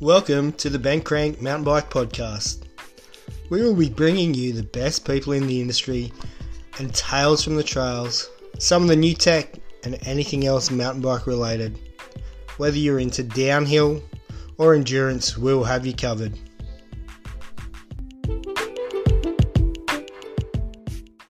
Welcome to the Bent Crank Mountain Bike Podcast. We will be bringing you the best people in the industry and tales from the trails, some of the new tech, and anything else mountain bike related. Whether you're into downhill or endurance, we'll have you covered.